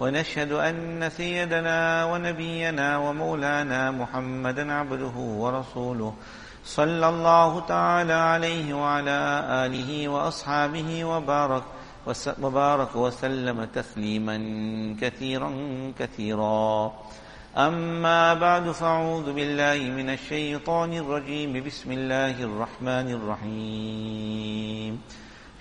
ونشهد أن سيدنا ونبينا ومولانا محمدا عبده ورسوله صلى الله تعالى عليه وعلى آله وأصحابه وبارك وبارك وسلم تسليما كثيرا كثيرا. أما بعد فأعوذ بالله من الشيطان الرجيم. بسم الله الرحمن الرحيم.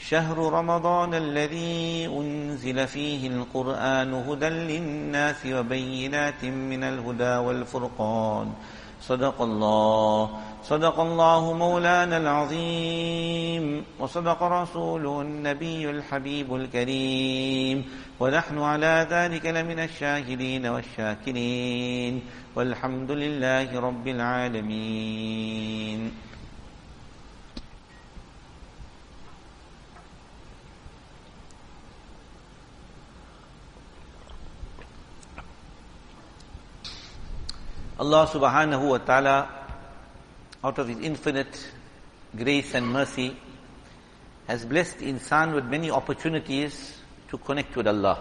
شهر رمضان الذي أنزل فيه القرآن هدى للناس وبينات من الهدى والفرقان. صدق الله. صدق الله مولانا العظيم. وصدق رسوله النبي الحبيب الكريم. ونحن على ذلك لمن الشاهدين والشاكرين. والحمد لله رب العالمين. Allah subhanahu wa ta'ala, out of His infinite grace and mercy, has blessed insan with many opportunities to connect with Allah.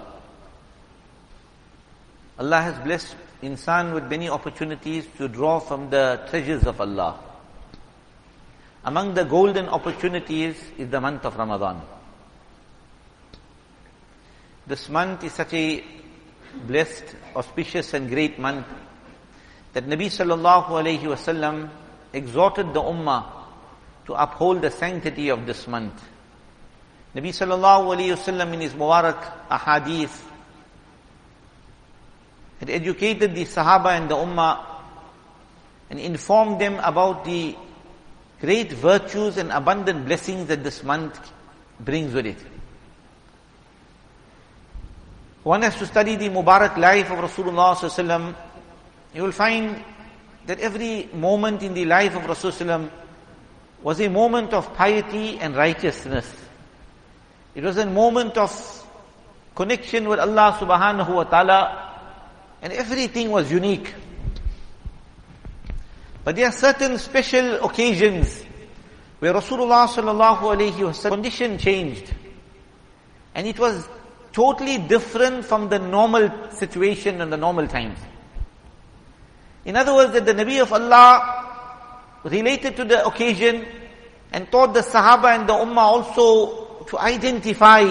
Allah has blessed insan with many opportunities to draw from the treasures of Allah. Among the golden opportunities is the month of Ramadan. This month is such a blessed, auspicious and great month that Nabi sallallahu alayhi wasallam exhorted the ummah to uphold the sanctity of this month. Nabi sallallahu alayhi wasallam in his Mubarak ahadith had educated the Sahaba and the ummah and informed them about the great virtues and abundant blessings that this month brings with it. One has to study the Mubarak life of Rasulullah sallallahu alaihi wasallam you will find that every moment in the life of Rasulullah was a moment of piety and righteousness. It was a moment of connection with Allah subhanahu wa ta'ala and everything was unique. But there are certain special occasions where Rasulullah sallallahu alayhi wasallam condition changed. And it was totally different from the normal situation and the normal times. In other words, that the Nabi of Allah related to the occasion and taught the Sahaba and the Ummah also to identify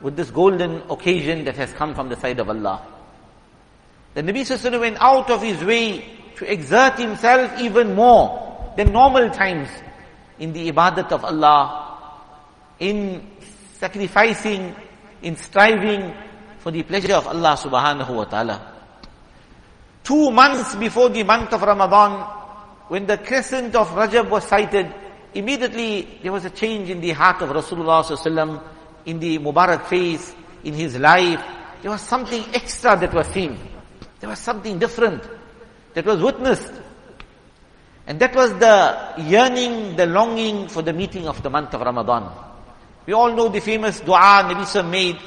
with this golden occasion that has come from the side of Allah. The Nabi Sallallahu went out of his way to exert himself even more than normal times in the ibadat of Allah, in sacrificing, in striving for the pleasure of Allah subhanahu wa ta'ala. Two months before the month of Ramadan, when the crescent of Rajab was sighted, immediately there was a change in the heart of Rasulullah in the Mubarak face, in his life. There was something extra that was seen. There was something different that was witnessed. And that was the yearning, the longing for the meeting of the month of Ramadan. We all know the famous dua Nabi made,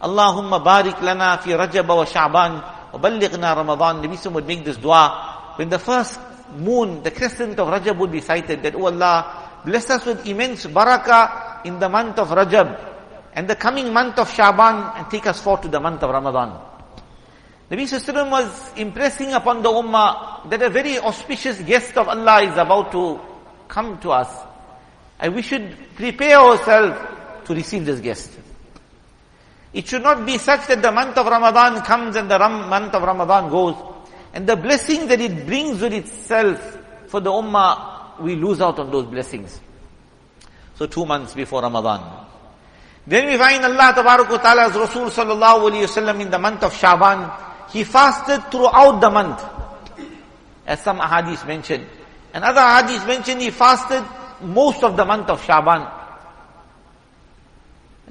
Allahumma barik lana fi Rajab wa Sha'ban وَبَلِّغْنَا Ramadan. Nabi would make this dua. When the first moon, the crescent of Rajab would be sighted, that, Oh Allah, bless us with immense barakah in the month of Rajab and the coming month of Shaban and take us forth to the month of Ramadan. Nabi Sallallahu was impressing upon the Ummah that a very auspicious guest of Allah is about to come to us. And we should prepare ourselves to receive this guest. It should not be such that the month of Ramadan comes and the Ram- month of Ramadan goes. And the blessing that it brings with itself for the ummah, we lose out on those blessings. So two months before Ramadan. Then we find Allah Ta'ala's Rasul Sallallahu Alaihi Wasallam in the month of Shaban. He fasted throughout the month. As some hadiths mentioned. And other hadiths mentioned he fasted most of the month of Shaban.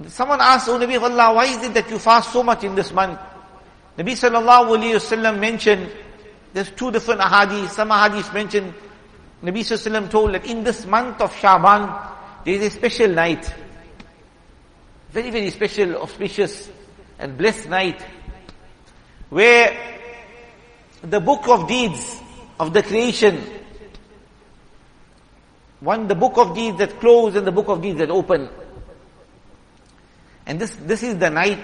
Someone asked, O Nabi of Allah, why is it that you fast so much in this month? Nabi sallallahu alayhi wasallam mentioned There's two different ahadith. Some ahadith mention, Nabi Sallallahu told that in this month of Shaban, there is a special night. Very, very special, auspicious and blessed night. Where the book of deeds of the creation, one, the book of deeds that close and the book of deeds that open. And this, this is the night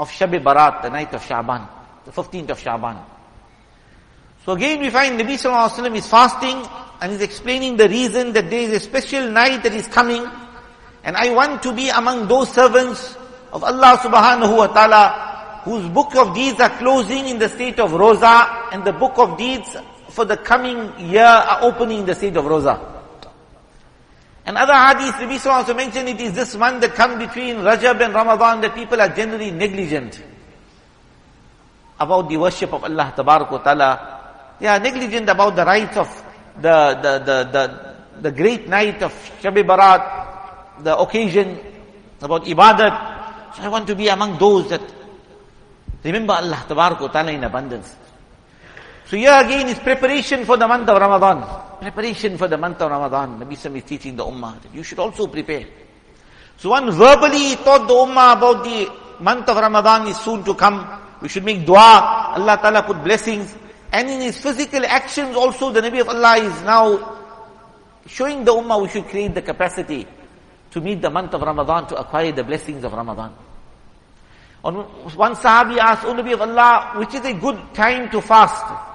of Shab Barat, the night of Shaban, the 15th of Shaban. So again we find Nabi Sallallahu Alaihi Wasallam is fasting and is explaining the reason that there is a special night that is coming and I want to be among those servants of Allah subhanahu wa ta'ala whose book of deeds are closing in the state of Rosa and the book of deeds for the coming year are opening in the state of Rosa. And other hadith, Nabi Sallallahu also mentioned it is this month that comes between Rajab and Ramadan that people are generally negligent about the worship of Allah Ta'ala. They are negligent about the rights of the, the, the, the, the great night of Shabi Barat, the occasion about ibadat. So I want to be among those that remember Allah Ta'ala in abundance. So here again is preparation for the month of Ramadan. Preparation for the month of Ramadan. Nabi Sam is teaching the Ummah that you should also prepare. So one verbally taught the Ummah about the month of Ramadan is soon to come. We should make dua. Allah Ta'ala put blessings. And in his physical actions also the Nabi of Allah is now showing the Ummah we should create the capacity to meet the month of Ramadan, to acquire the blessings of Ramadan. On one Sahabi asked, O Nabi of Allah, which is a good time to fast?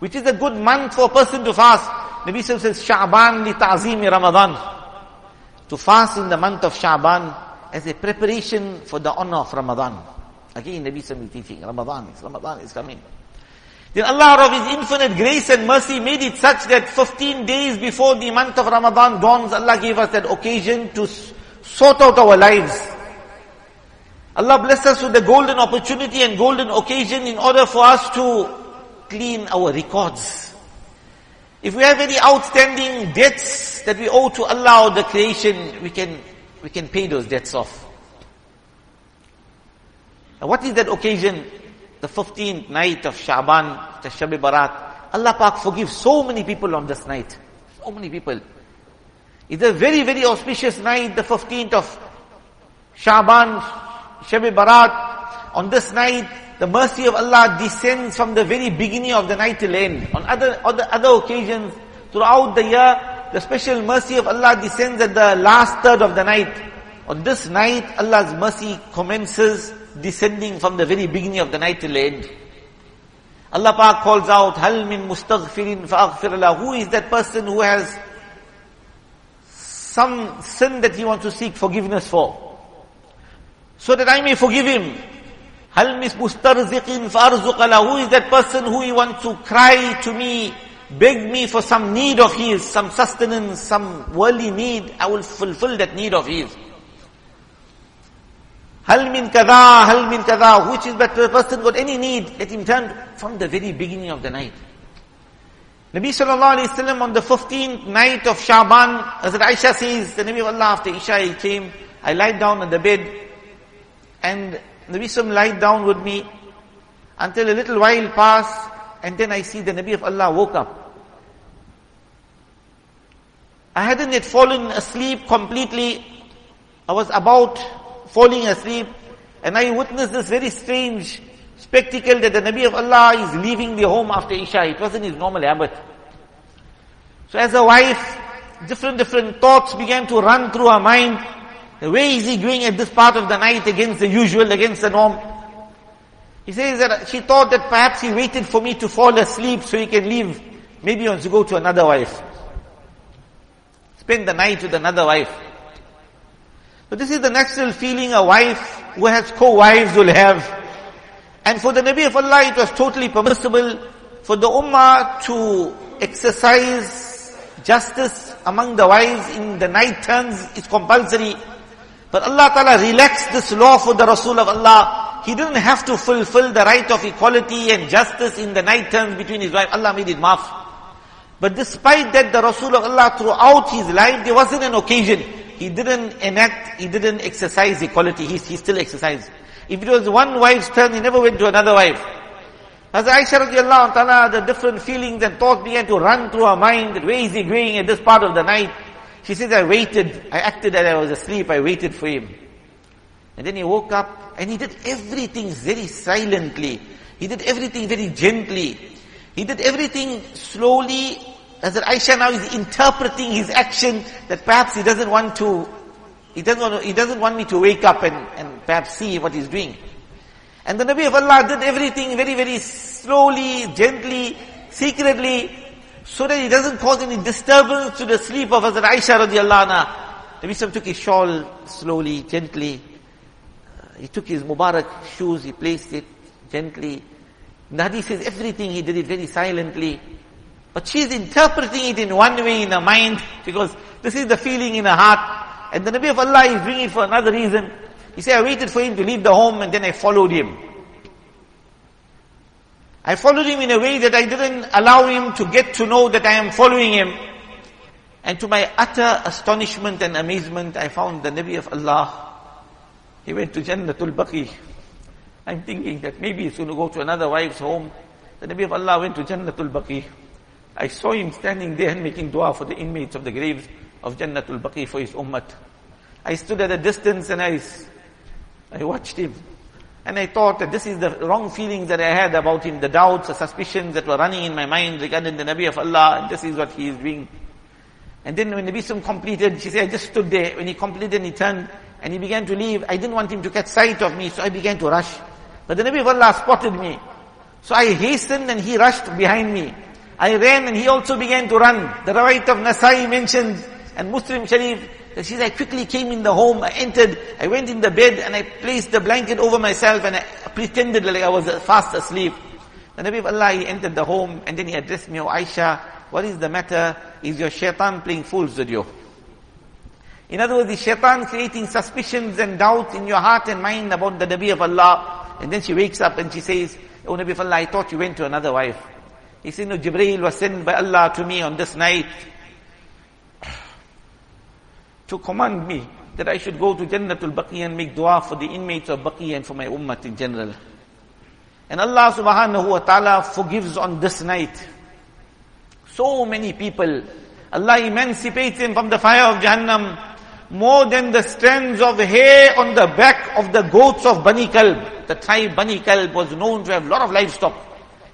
Which is a good month for a person to fast. Nabi says, Sha'ban li ta'zimi Ramadan. To fast in the month of Sha'ban as a preparation for the honor of Ramadan. Again, Nabi is teaching, Ramadan is, Ramadan is coming. Then Allah of His infinite grace and mercy made it such that 15 days before the month of Ramadan dawns, Allah gave us that occasion to sort out our lives. Allah blessed us with the golden opportunity and golden occasion in order for us to clean our records. If we have any outstanding debts that we owe to Allah or the creation, we can, we can pay those debts off. Now what is that occasion? The 15th night of Shaban, the Shab Barat. Allah Pak forgives so many people on this night. So many people. It's a very, very auspicious night, the 15th of Shaban, Shab Barat. On this night, the mercy of Allah descends from the very beginning of the night till end. On other, other, other occasions, throughout the year, the special mercy of Allah descends at the last third of the night. On this night, Allah's mercy commences descending from the very beginning of the night till end. Allah calls out, Hal min mustaghfirin Who is that person who has some sin that he wants to seek forgiveness for? So that I may forgive him. Hal mustarziqin farzuqala. Who is that person who he wants to cry to me, beg me for some need of his, some sustenance, some worldly need. I will fulfill that need of his. Hal min kada, hal min kada. Which is that person got any need, let him turn from the very beginning of the night. Nabi sallallahu alayhi wasallam on the 15th night of Shaban, as Aisha says, the Nabi of Allah after Isha he came, I lied down on the bed, and Nabi Sallam lied down with me until a little while passed and then I see the Nabi of Allah woke up. I hadn't yet fallen asleep completely. I was about falling asleep and I witnessed this very strange spectacle that the Nabi of Allah is leaving the home after Isha. It wasn't his normal habit. So as a wife, different, different thoughts began to run through her mind. Where is he going at this part of the night against the usual, against the norm? He says that she thought that perhaps he waited for me to fall asleep so he can leave. Maybe he wants to go to another wife. Spend the night with another wife. But this is the natural feeling a wife who has co-wives will have. And for the Nabi of Allah, it was totally permissible for the Ummah to exercise justice among the wives in the night turns. It's compulsory. But Allah Ta'ala relaxed this law for the Rasul of Allah. He didn't have to fulfill the right of equality and justice in the night terms between his wife. Allah made it maaf. But despite that, the Rasul of Allah throughout his life, there wasn't an occasion. He didn't enact, he didn't exercise equality. He, he still exercised. If it was one wife's turn, he never went to another wife. As Aisha radiallahu ta'ala, the different feelings and thoughts began to run through her mind. Where is he going at this part of the night? She says, I waited. I acted that I was asleep. I waited for him. And then he woke up and he did everything very silently. He did everything very gently. He did everything slowly. As Aisha now is interpreting his action that perhaps he doesn't want to, he doesn't want to, he doesn't want me to wake up and, and perhaps see what he's doing. And the Nabi of Allah did everything very, very slowly, gently, secretly, so that he doesn't cause any disturbance to the sleep of Hazrat Aisha radiallahu anha. Nabi Sallam took his shawl slowly, gently. Uh, he took his Mubarak shoes, he placed it gently. The hadith says everything he did it very silently. But she's interpreting it in one way in her mind because this is the feeling in her heart. And the Nabi of Allah is doing it for another reason. He said, I waited for him to leave the home and then I followed him. I followed him in a way that I didn't allow him to get to know that I am following him. And to my utter astonishment and amazement, I found the Nabi of Allah. He went to Jannatul Baqi. I'm thinking that maybe he's going to go to another wife's home. The Nabi of Allah went to Jannatul Baqi. I saw him standing there and making dua for the inmates of the graves of Jannatul Baqi for his ummat. I stood at a distance and I, I watched him. And I thought that this is the wrong feelings that I had about him, the doubts, the suspicions that were running in my mind regarding the Nabi of Allah, and this is what he is doing. And then when Nabi Sallam completed, she said, I just stood there. When he completed, he turned and he began to leave. I didn't want him to catch sight of me, so I began to rush. But the Nabi of Allah spotted me. So I hastened and he rushed behind me. I ran and he also began to run. The Rawait of Nasai mentions, and Muslim Sharif, that she said, I quickly came in the home, I entered, I went in the bed and I placed the blanket over myself and I pretended like I was fast asleep. The Nabi of Allah, he entered the home and then he addressed me, Oh Aisha, what is the matter? Is your shaitan playing fools with you? In other words, the shaitan creating suspicions and doubts in your heart and mind about the Nabi of Allah. And then she wakes up and she says, Oh Nabi of Allah, I thought you went to another wife. He said, no, Jibreel was sent by Allah to me on this night to command me that I should go to Jannatul Baqi and make dua for the inmates of Baqi and for my ummah in general. And Allah subhanahu wa ta'ala forgives on this night. So many people, Allah emancipates them from the fire of Jahannam more than the strands of hair on the back of the goats of Bani Kalb. The tribe Bani Kalb was known to have a lot of livestock.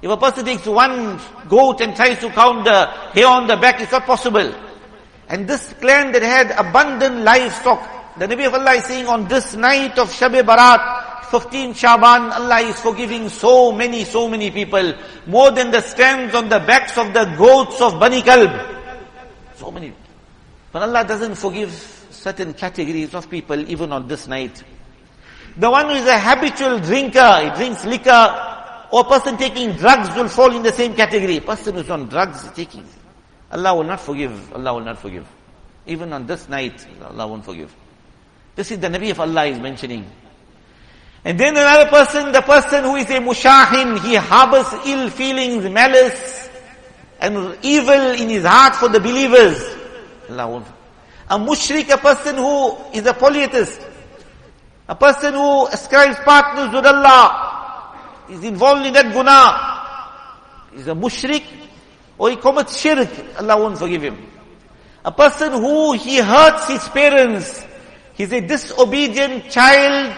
If a person takes one goat and tries to count the hair on the back, it's not possible. And this clan that had abundant livestock, the Nabi of Allah is saying on this night of Shab Barat, 15 Shaban, Allah is forgiving so many, so many people, more than the strands on the backs of the goats of Bani Kalb. So many. But Allah doesn't forgive certain categories of people even on this night. The one who is a habitual drinker, he drinks liquor, or person taking drugs will fall in the same category. Person who's on drugs taking Allah will not forgive. Allah will not forgive. Even on this night, Allah won't forgive. This is the Nabi of Allah is mentioning. And then another person, the person who is a mushahin, he harbors ill feelings, malice, and evil in his heart for the believers. Allah won't. A mushrik, a person who is a polytheist, a person who ascribes partners with Allah, is involved in that guna, is a mushrik, or he commits shirk, Allah won't forgive him. A person who he hurts his parents, he's a disobedient child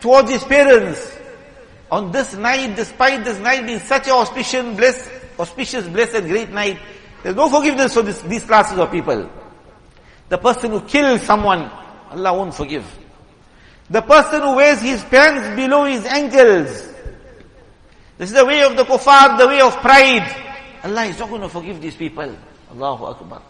towards his parents. On this night, despite this night being such a auspicious, blessed, auspicious, blessed, great night, there's no forgiveness for this, these classes of people. The person who kills someone, Allah won't forgive. The person who wears his pants below his ankles. This is the way of the kuffar, the way of pride. Allah is not going to forgive these people. Allahu Akbar.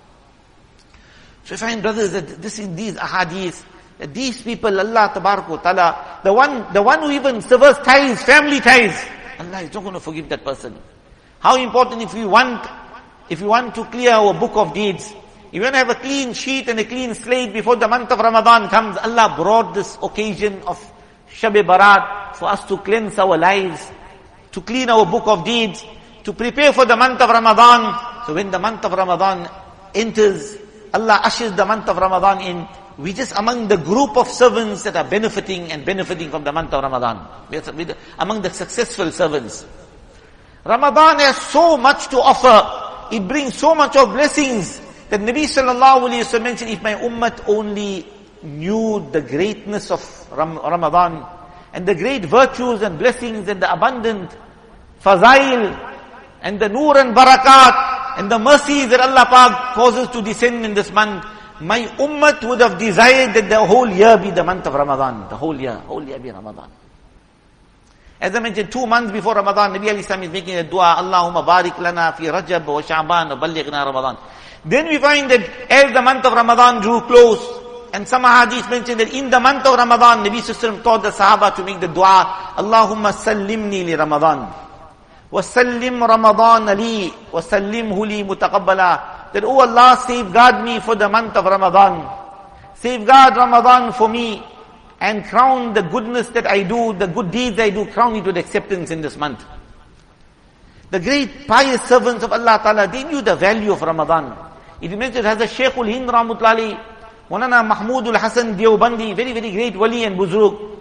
So I find brothers that this in these ahadith, that these people, Allah Tabaraka Ta'ala, the one, the one who even severs ties, family ties, Allah is not going to forgive that person. How important if we want, if we want to clear our book of deeds, if you want to have a clean sheet and a clean slate before the month of Ramadan comes, Allah brought this occasion of Shab Barat for us to cleanse our lives, to clean our book of deeds, to prepare for the month of Ramadan. So when the month of Ramadan enters, Allah ushers the month of Ramadan in. We just among the group of servants that are benefiting and benefiting from the month of Ramadan. We are among the successful servants. Ramadan has so much to offer. It brings so much of blessings that Nabi sallallahu alayhi wa mentioned, if my ummah only knew the greatness of Ramadan and the great virtues and blessings and the abundant fazail and the nur and barakat and the mercies that Allah Pak causes to descend in this month, my ummah would have desired that the whole year be the month of Ramadan. The whole year, whole year be Ramadan. As I mentioned, two months before Ramadan, Nabi Ali Islam is making a dua, Allahumma barik lana fi Rajab wa Sha'ban wa ballighna Ramadan. Then we find that as the month of Ramadan drew close, and some hadith mention that in the month of Ramadan, Nabi Sallallahu taught the Sahaba to make the dua, Allahumma sallimni li Ramadan. وسلم Ramadan Ali, وسلم Huli Mutaqabbala. That, oh Allah, safeguard me for the month of Ramadan. Safeguard Ramadan for me and crown the goodness that I do, the good deeds I do, crown it with acceptance in this month. The great pious servants of Allah Ta'ala, they knew the value of Ramadan. It mentioned has a Sheikhul Hind Rahmutlali, Maulana Mahmoodul Hassan Deobandi, very, very great wali and buzruq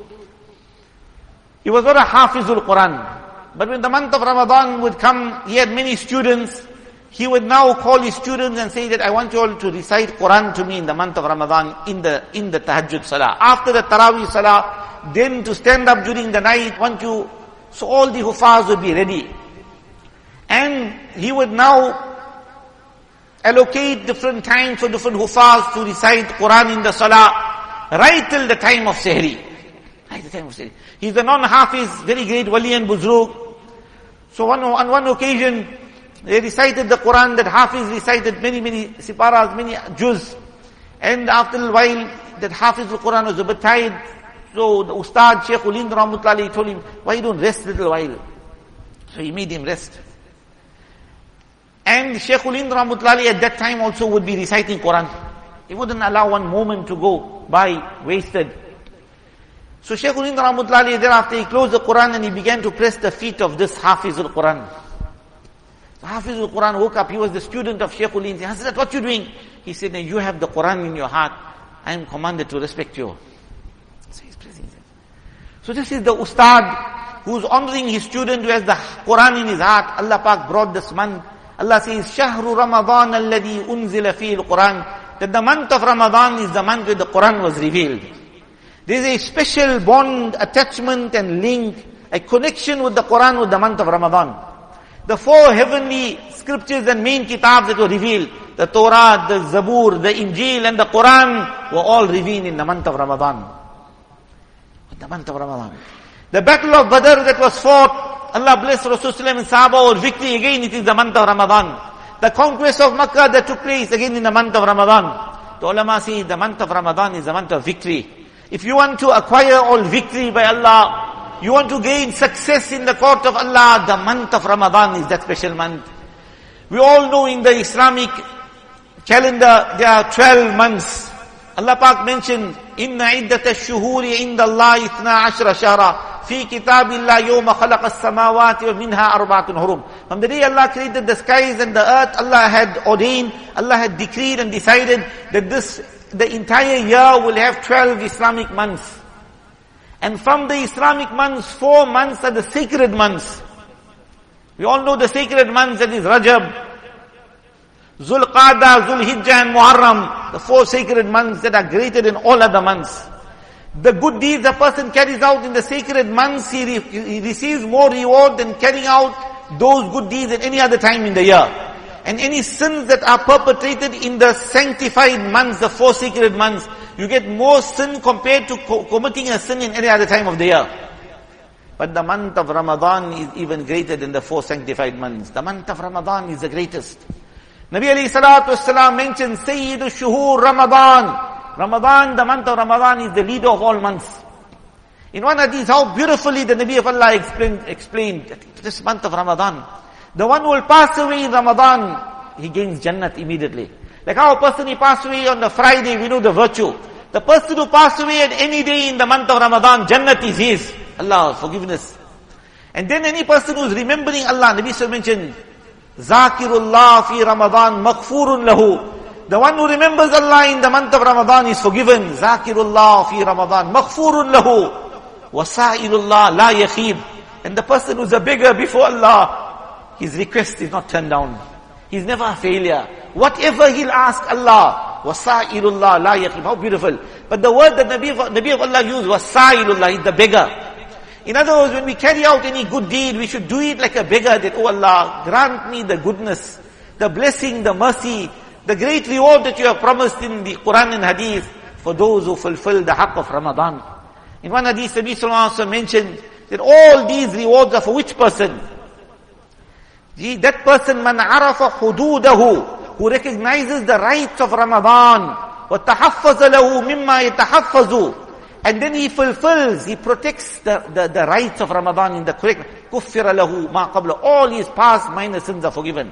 He was not a Hafizul Quran. But when the month of Ramadan would come, he had many students. He would now call his students and say that I want you all to recite Quran to me in the month of Ramadan in the, in the tahajjud salah. After the tarawih salah, then to stand up during the night, want you, so all the hufaz would be ready. And he would now allocate different times for different hufaz to recite Quran in the salah, right till the time of Sehri. He's a non-hafiz, very great wali and buzruk. So one, on one occasion, they recited the Quran that Hafiz recited many, many siparas, many juz. And after a while, that Hafiz al-Quran was a bit tired. So the Ustad, Shaykhul Hind Rahmatullahi told him, why you don't rest a little while? So he made him rest. And Shaykhul Hind Rahmatullahi at that time also would be reciting Quran. He wouldn't allow one moment to go by wasted. So Shaykhul Hind Rahmatullahi thereafter he closed the Quran and he began to press the feet of this Hafiz al-Quran. So Hafiz al-Quran woke up, he was the student of Shaykhul Hind. He said, what you doing? He said, you have the Quran in your heart. I am commanded to respect you. So he's praising him. So this is the Ustad who's honoring his student who has the Quran in his heart. Allah Pak brought this month. Allah says, Shahru Ramadan unzila fi al-Quran. That the month of Ramadan is the month where the Quran was revealed. There is a special bond, attachment and link, a connection with the Quran with the month of Ramadan. The four heavenly scriptures and main kitabs that were revealed, the Torah, the Zabur, the Injil and the Quran were all revealed in the month of Ramadan. The month of Ramadan. The battle of Badr that was fought, Allah bless Rasulullah and Sahaba or victory again, it is the month of Ramadan. The conquest of Makkah that took place again in the month of Ramadan. The ulama say the month of Ramadan is the month of victory. If you want to acquire all victory by Allah, you want to gain success in the court of Allah, the month of Ramadan is that special month. We all know in the Islamic calendar there are 12 months. Allah Pak mentioned, إِنَّ عِدَّةَ الشُّهُورِ عِنْدَ اللَّهِ إِثْنَا عَشْرَ شَهْرًا في كتاب الله يوم خلق السماوات ومنها أربعة حرم. From the day Allah created the skies and the earth, Allah had ordained, Allah had decreed and decided that this the entire year will have 12 Islamic months. And from the Islamic months, four months are the sacred months. We all know the sacred months that is Rajab, Zulqada, Zulhijjah and Muharram, the four sacred months that are greater than all other months. The good deeds a person carries out in the sacred months, he, re- he receives more reward than carrying out those good deeds at any other time in the year and any sins that are perpetrated in the sanctified months, the four sacred months, you get more sin compared to co- committing a sin in any other time of the year. But the month of Ramadan is even greater than the four sanctified months. The month of Ramadan is the greatest. Nabi alayhi salatu wasalam mentioned Sayyid Shuhur Ramadan. Ramadan, the month of Ramadan is the leader of all months. In one hadith, how beautifully the Nabi of Allah explained, explained this month of Ramadan. The one who will pass away in Ramadan, he gains Jannat immediately. Like how a person he passed away on the Friday, we know the virtue. The person who passed away at any day in the month of Ramadan, Jannat is his. Allah, forgiveness. And then any person who is remembering Allah, Nabi Sallallahu mentioned, Zakirullah fi Ramadan maghfurun lahu. The one who remembers Allah in the month of Ramadan is forgiven. Zakirullah fi Ramadan maghfurun lahu. Wasailullah la yakhib. And the person who's a beggar before Allah, his request is not turned down. He's never a failure. Whatever he'll ask Allah, wasa'ilullah la yakhib. How beautiful. But the word that Nabi of, Nabi of Allah used, wasa'ilullah, is the beggar. In other words, when we carry out any good deed, we should do it like a beggar that, oh Allah, grant me the goodness, the blessing, the mercy, the great reward that you have promised in the Quran and Hadith for those who fulfill the haqq of Ramadan. In one Hadith, Nabi Sallallahu Alaihi Wasallam mentioned that all these rewards are for which person? That person, man arafa hududahu, who recognizes the rights of Ramadan, وَتَحَفَّظَ لَهُ مِمَّا يَتَحَفَّظُ and then he fulfills, he protects the, the, the rights of Ramadan in the correct. كُفِّرَ لَهُ مَا قَبْلَ All his past minor sins are forgiven.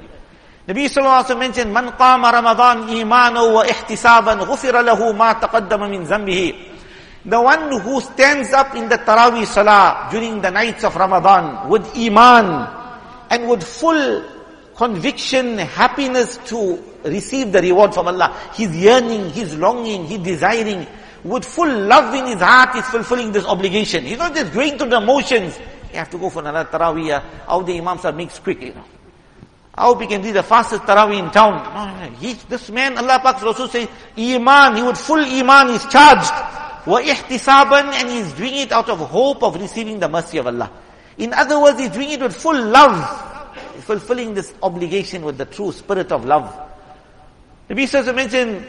Nabi Sallallahu Alaihi Wasallam mentioned, مَنْ قَامَ رَمَضَانْ إِيمَانًا وَإِحْتِسَابًا غُفِرَ لَهُ مَا تَقَدَّمَ مِنْ ذَنْبِهِ the one who stands up in the Taraweeh Salah during the nights of Ramadan with Iman and with full conviction, happiness to receive the reward from Allah. He's yearning, he's longing, he's desiring. With full love in his heart, he's fulfilling this obligation. He's not just going through the motions. You have to go for another tarawiyah. Uh, how the imams are mixed quick, you know. How we can do the fastest tarawih in town. No, no, he, this man, Allah Pak Rasul says, Iman, he with full Iman is charged. Wa ihtisaban, and he's doing it out of hope of receiving the mercy of Allah. In other words, he's doing it with full love. Fulfilling this obligation with the true spirit of love. The Nabi mentioned,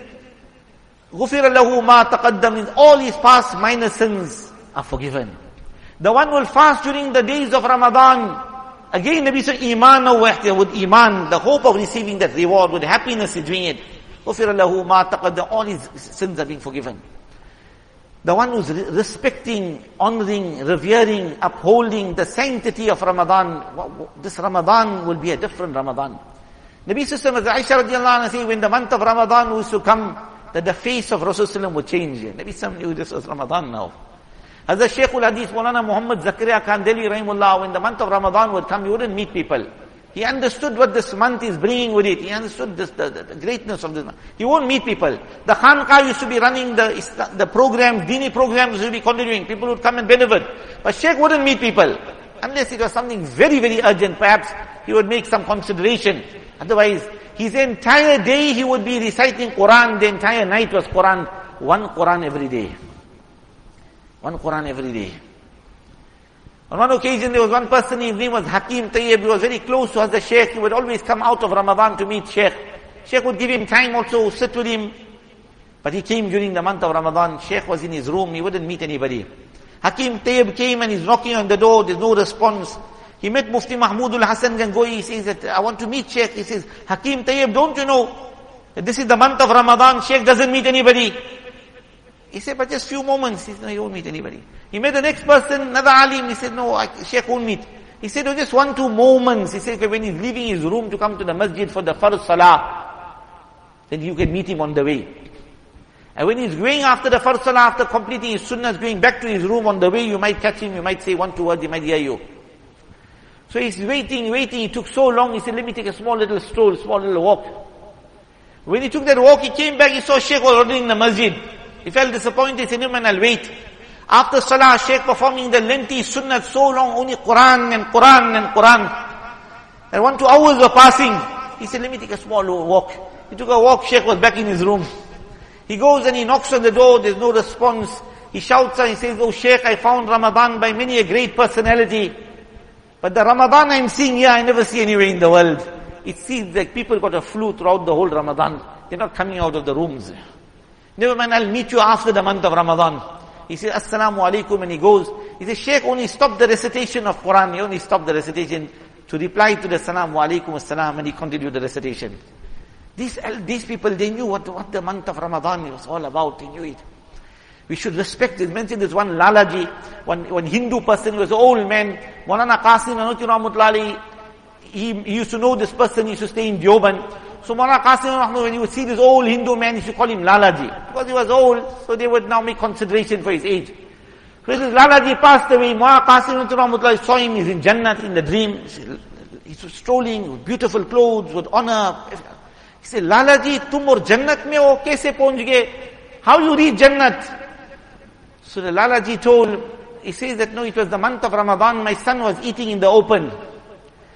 غُفِرَ لَهُ مَا تَقَدَّمْ All his past minor sins are forgiven. The one will fast during the days of Ramadan. Again, Nabi said, Iman with Iman, the hope of receiving that reward, with happiness in doing it. غُفِرَ لَهُ مَا تَقَدَّمْ All his sins are being forgiven. The one who's respecting, honoring, revering, upholding the sanctity of Ramadan, this Ramadan will be a different Ramadan. Nabi Alaihi Aisha radiallahu anha say, when the month of Ramadan was to come, that the face of Rasulullah would change. Nabi Sallallahu knew this was Ramadan now. As the Shaykh al-Hadith, Maulana Muhammad Zakaria Kandhlawi Rahimullah, when the month of Ramadan would come, he wouldn't meet people. He understood what this month is bringing with it. He understood this, the, the, the greatness of this month. He won't meet people. The Khanqa used to be running the, the programs, dini programs would be continuing. People would come and benefit. But Sheikh wouldn't meet people. Unless it was something very, very urgent, perhaps he would make some consideration. Otherwise, his entire day he would be reciting Quran. The entire night was Quran. One Quran every day. One Quran every day. On one occasion, there was one person, his name was Hakim Tayyib, he was very close to the Sheikh. He would always come out of Ramadan to meet Sheikh. Sheikh would give him time also, sit with him. But he came during the month of Ramadan. Sheikh was in his room, he wouldn't meet anybody. Hakim Tayyib came and he's knocking on the door, there's no response. He met Mufti Mahmudul Hasan Gangohi, he says that, I want to meet Sheikh. He says, Hakim Tayyib, don't you know, that this is the month of Ramadan, Sheikh doesn't meet anybody. He said, but just few moments. He said, no, he won't meet anybody. He met the next person, another alim. He said, no, I, Sheikh won't meet. He said, no, just one, two moments. He said, when he's leaving his room to come to the masjid for the first salah, then you can meet him on the way. And when he's going after the first salah, after completing his sunnah, going back to his room on the way, you might catch him, you might say one, two words, he might hear you. So he's waiting, waiting. He took so long. He said, let me take a small little stroll, small little walk. When he took that walk, he came back, he saw Sheikh already in the masjid. He felt disappointed, he said, man, I'll wait. After Salah, Sheikh performing the lengthy sunnah so long, only Quran and Quran and Quran. And one, two hours were passing. He said, let me take a small walk. He took a walk, Sheikh was back in his room. He goes and he knocks on the door, there's no response. He shouts and he says, oh Sheikh, I found Ramadan by many a great personality. But the Ramadan I'm seeing here, I never see anywhere in the world. It seems like people got a flu throughout the whole Ramadan. They're not coming out of the rooms. Never mind, I'll meet you after the month of Ramadan. He says, Assalamu alaikum, and he goes. He says, Sheikh only stop the recitation of Quran. He only stopped the recitation to reply to the Assalamu alaikum assalam, and he continued the recitation. These, uh, these people, they knew what, what the month of Ramadan was all about. They knew it. We should respect it. Mentioned this one Lalaji, one, one Hindu person, he was an old man. Maulana Qasim Nanotvi Rahmatullahi, he, he used to know this person, he used to stay in Deoband. So Mawlana Qasim, when you would see this old Hindu man, you should call him Lalaji. Because he was old, so they would now make consideration for his age. So this Lalaji passed away, Mawlana Qasim Rahmatullah saw him, he's in Jannat in the dream. He's strolling with beautiful clothes, with honor. He said, Lalaji, tum aur Jannat me ho, kaise pahunch? How you reach Jannat? So the Lalaji told, he says that no, it was the month of Ramadan, my son was eating in the open.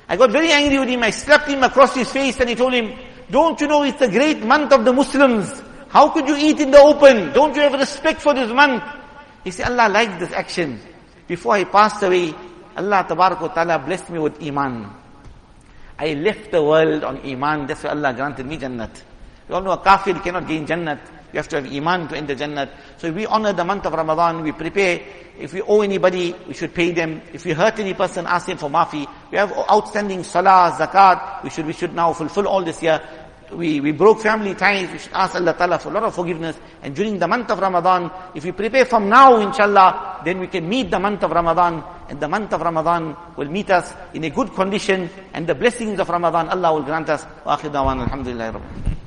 I got very angry with him, I slapped him across his face and he told him, don't you know it's the great month of the Muslims? How could you eat in the open? Don't you have respect for this month? He said, Allah likes this action. Before I passed away, Allah Ta'ala blessed me with Iman. I left the world on Iman. That's why Allah granted me Jannat. We all know a kafir cannot gain Jannat. You have to have Iman to enter Jannat. So we honor the month of Ramadan, we prepare. If we owe anybody, we should pay them. If we hurt any person, ask him for mafi. We have outstanding salah, zakat. We should, we should now fulfill all this year. We, we broke family ties. We should ask Allah Ta'ala for a lot of forgiveness. And during the month of Ramadan, if we prepare from now, inshallah, then we can meet the month of Ramadan. And the month of Ramadan will meet us in a good condition. And the blessings of Ramadan, Allah will grant us. Wa akhir dawan, alhamdulillah.